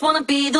just wanna be the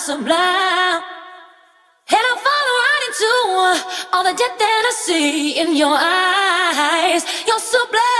sublime. And I'm falling right into uh, all the depth that I see in your eyes. You're sublime.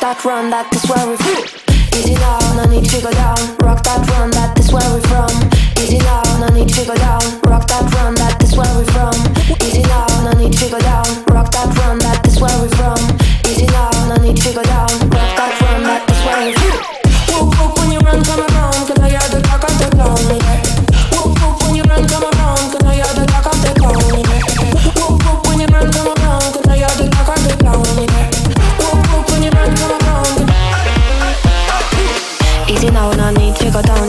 That run, that is where we're from. Easy now, no need to go down. Rock that run, that is where we're from. Easy now, no need to go down. Rock that run, that is where we're from. Easy now, no need to go down. Rock that run, that is where we're from. Easy now, no need to go down. Rock that run, that is where we're from. Whoop whoop when you run, come around,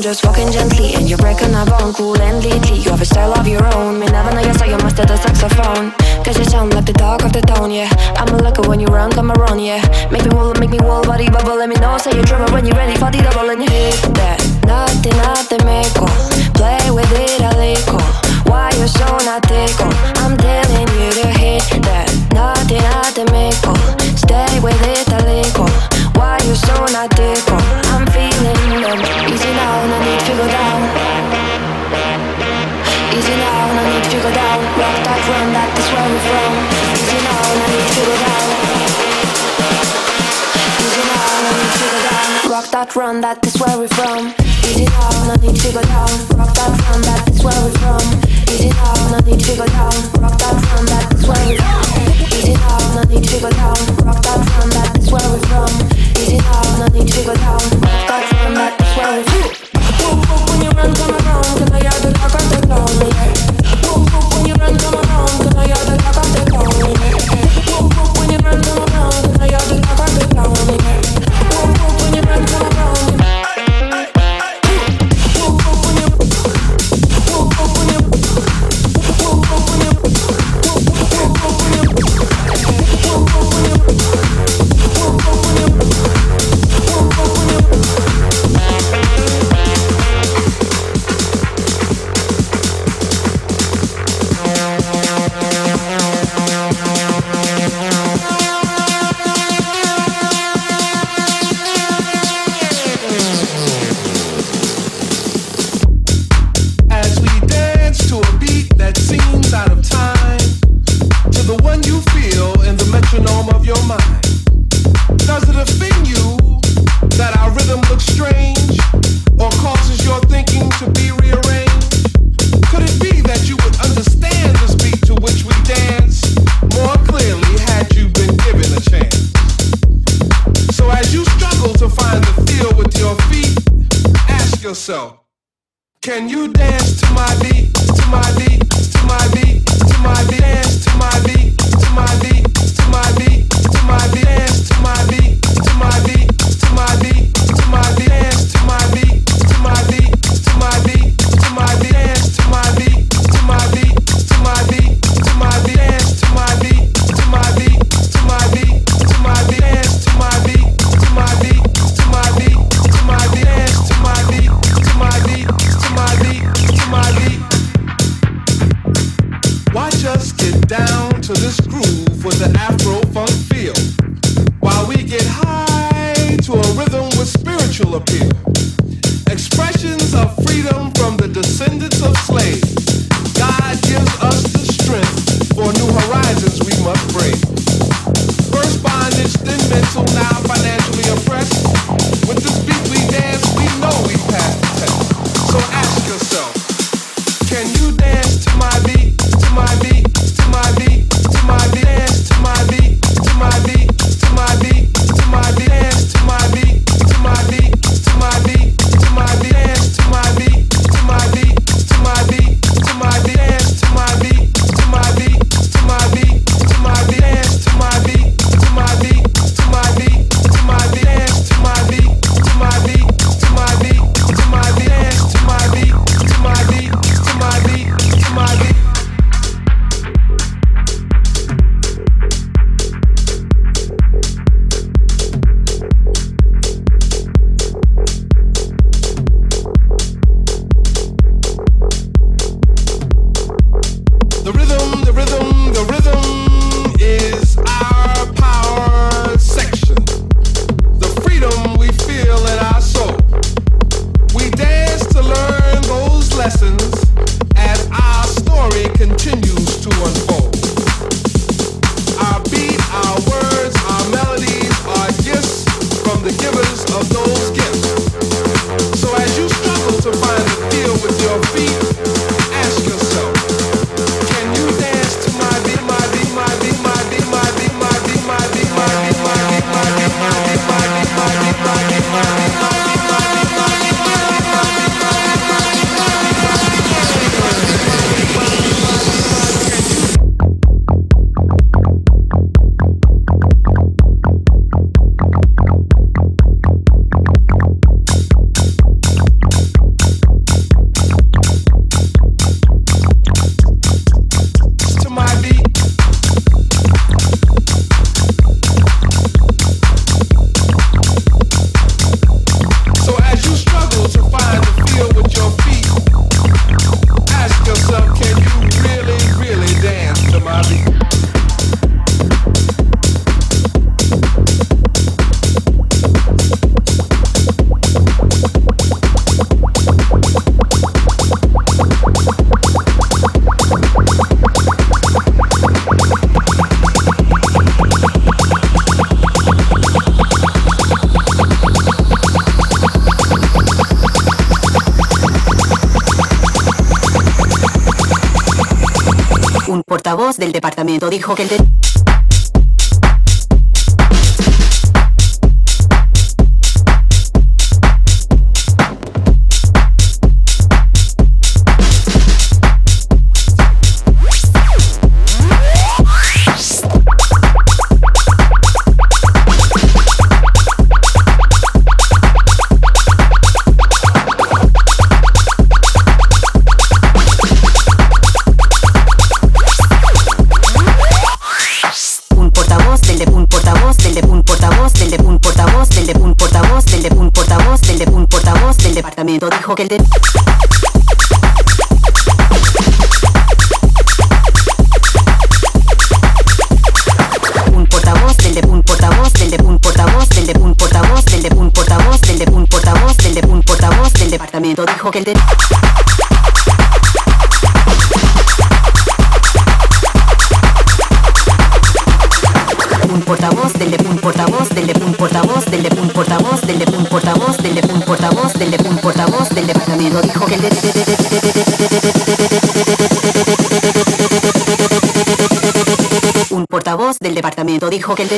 just walking gently and you're breaking a bone, cool and lately. You have a style of your own, me never know your style, you master the saxophone. Cause you sound like the dog of the town, yeah. I'm a looker when you run, come around, yeah. Make me wobble, make me wall, body bubble, let me know, say you're drummer when you're ready for the double and you hit that. Nothing, nothing, make Play with it a little. Why you so not tickle? I'm telling you to hit that. Nothing, nothing, make Stay with it a little. Why you so not tickle? That run, that is where we're from. Easy now, no need to go down. Rock that run, that is where we're from. Easy now, no need to go down. Rock that run, that Get down to this groove with the Afro funk feel, while we get high to a rhythm with spiritual appeal. Expressions of freedom from the descendants of slaves. dijo que te... un portavoz del departamento dijo que el un portavoz del departamento dijo que el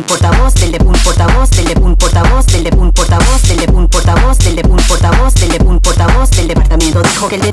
un portavoz, del de un portavoz, del de un portavoz, del de un portavoz, del de un portavoz, del de un portavoz, del de un portavoz del departamento dijo que el de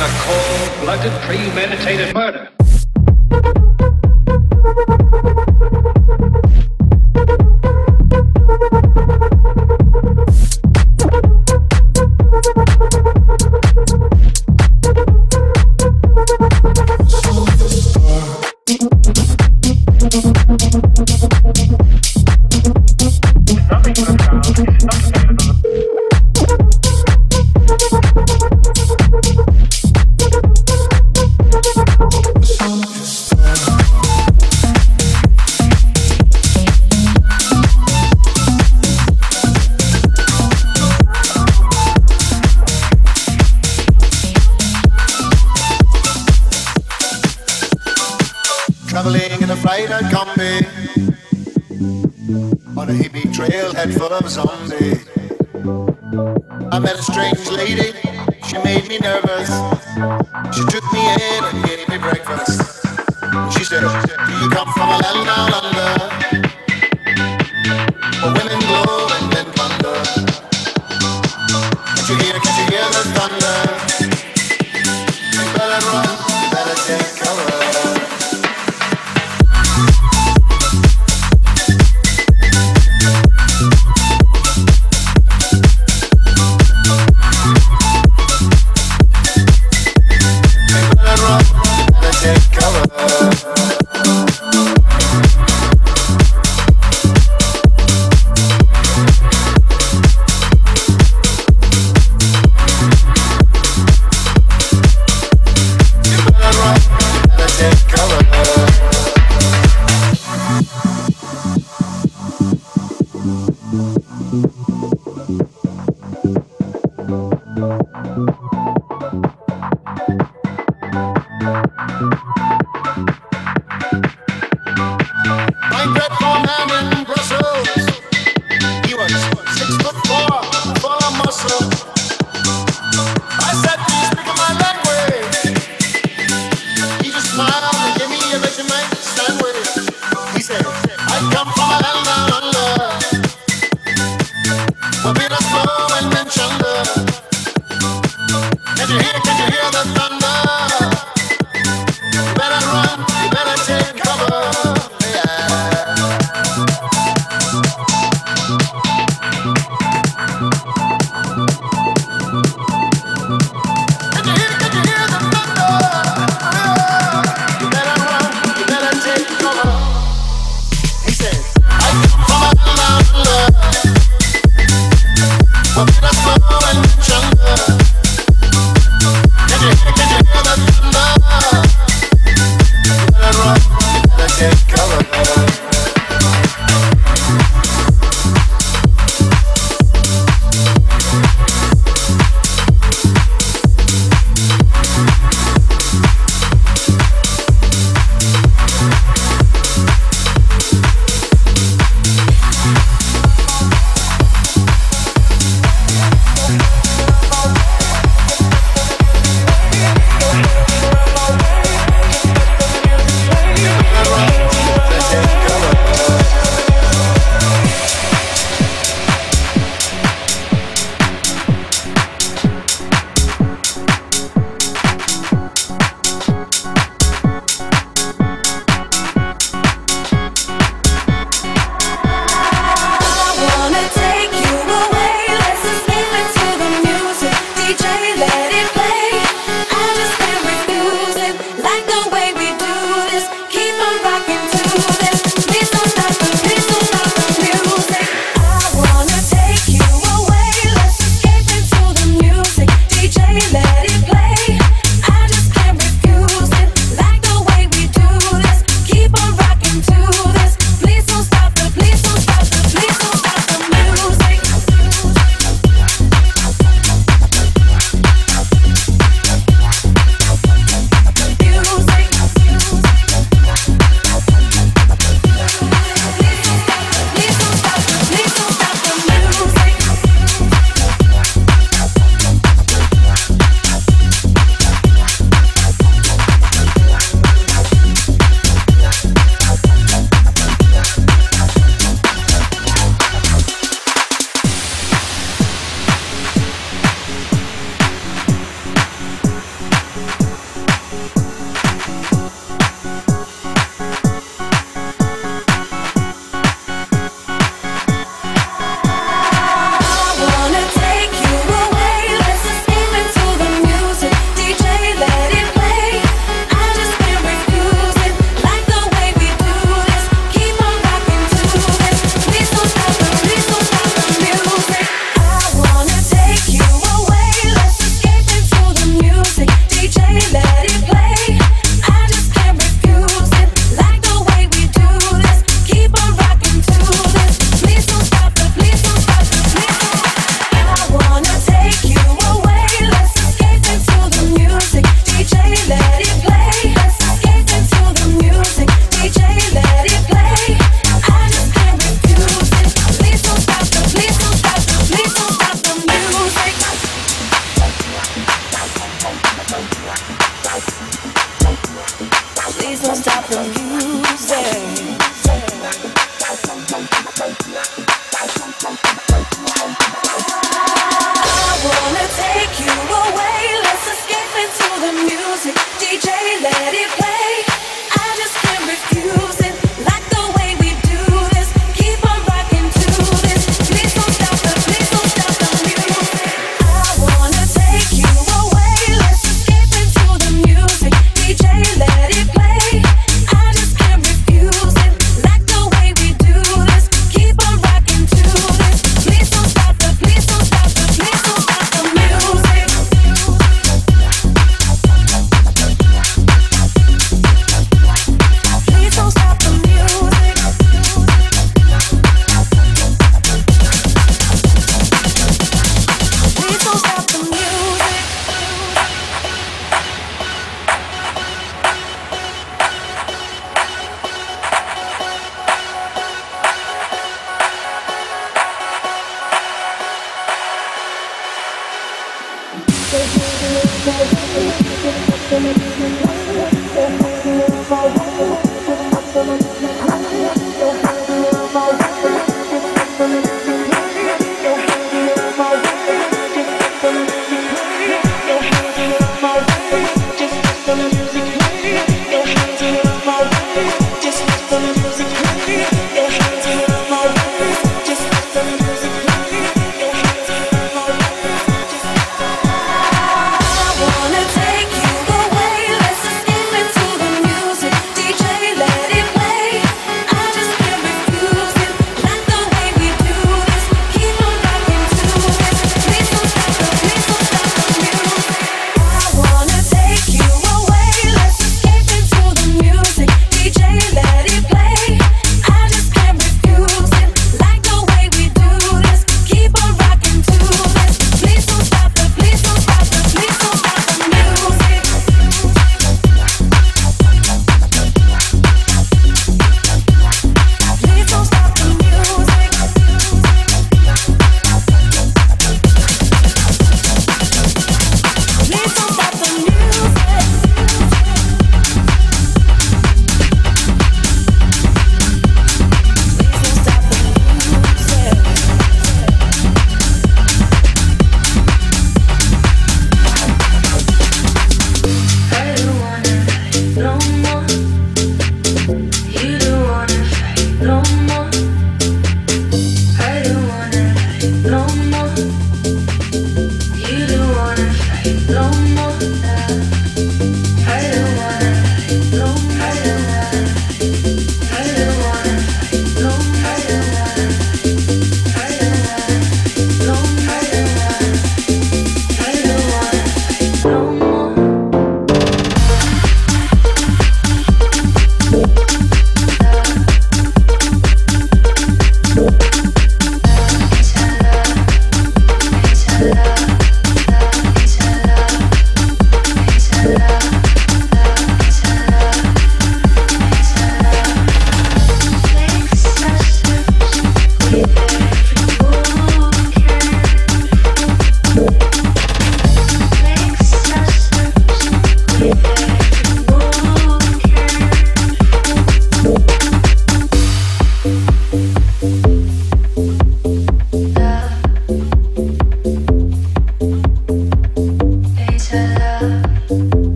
a cold-blooded, premeditated murder.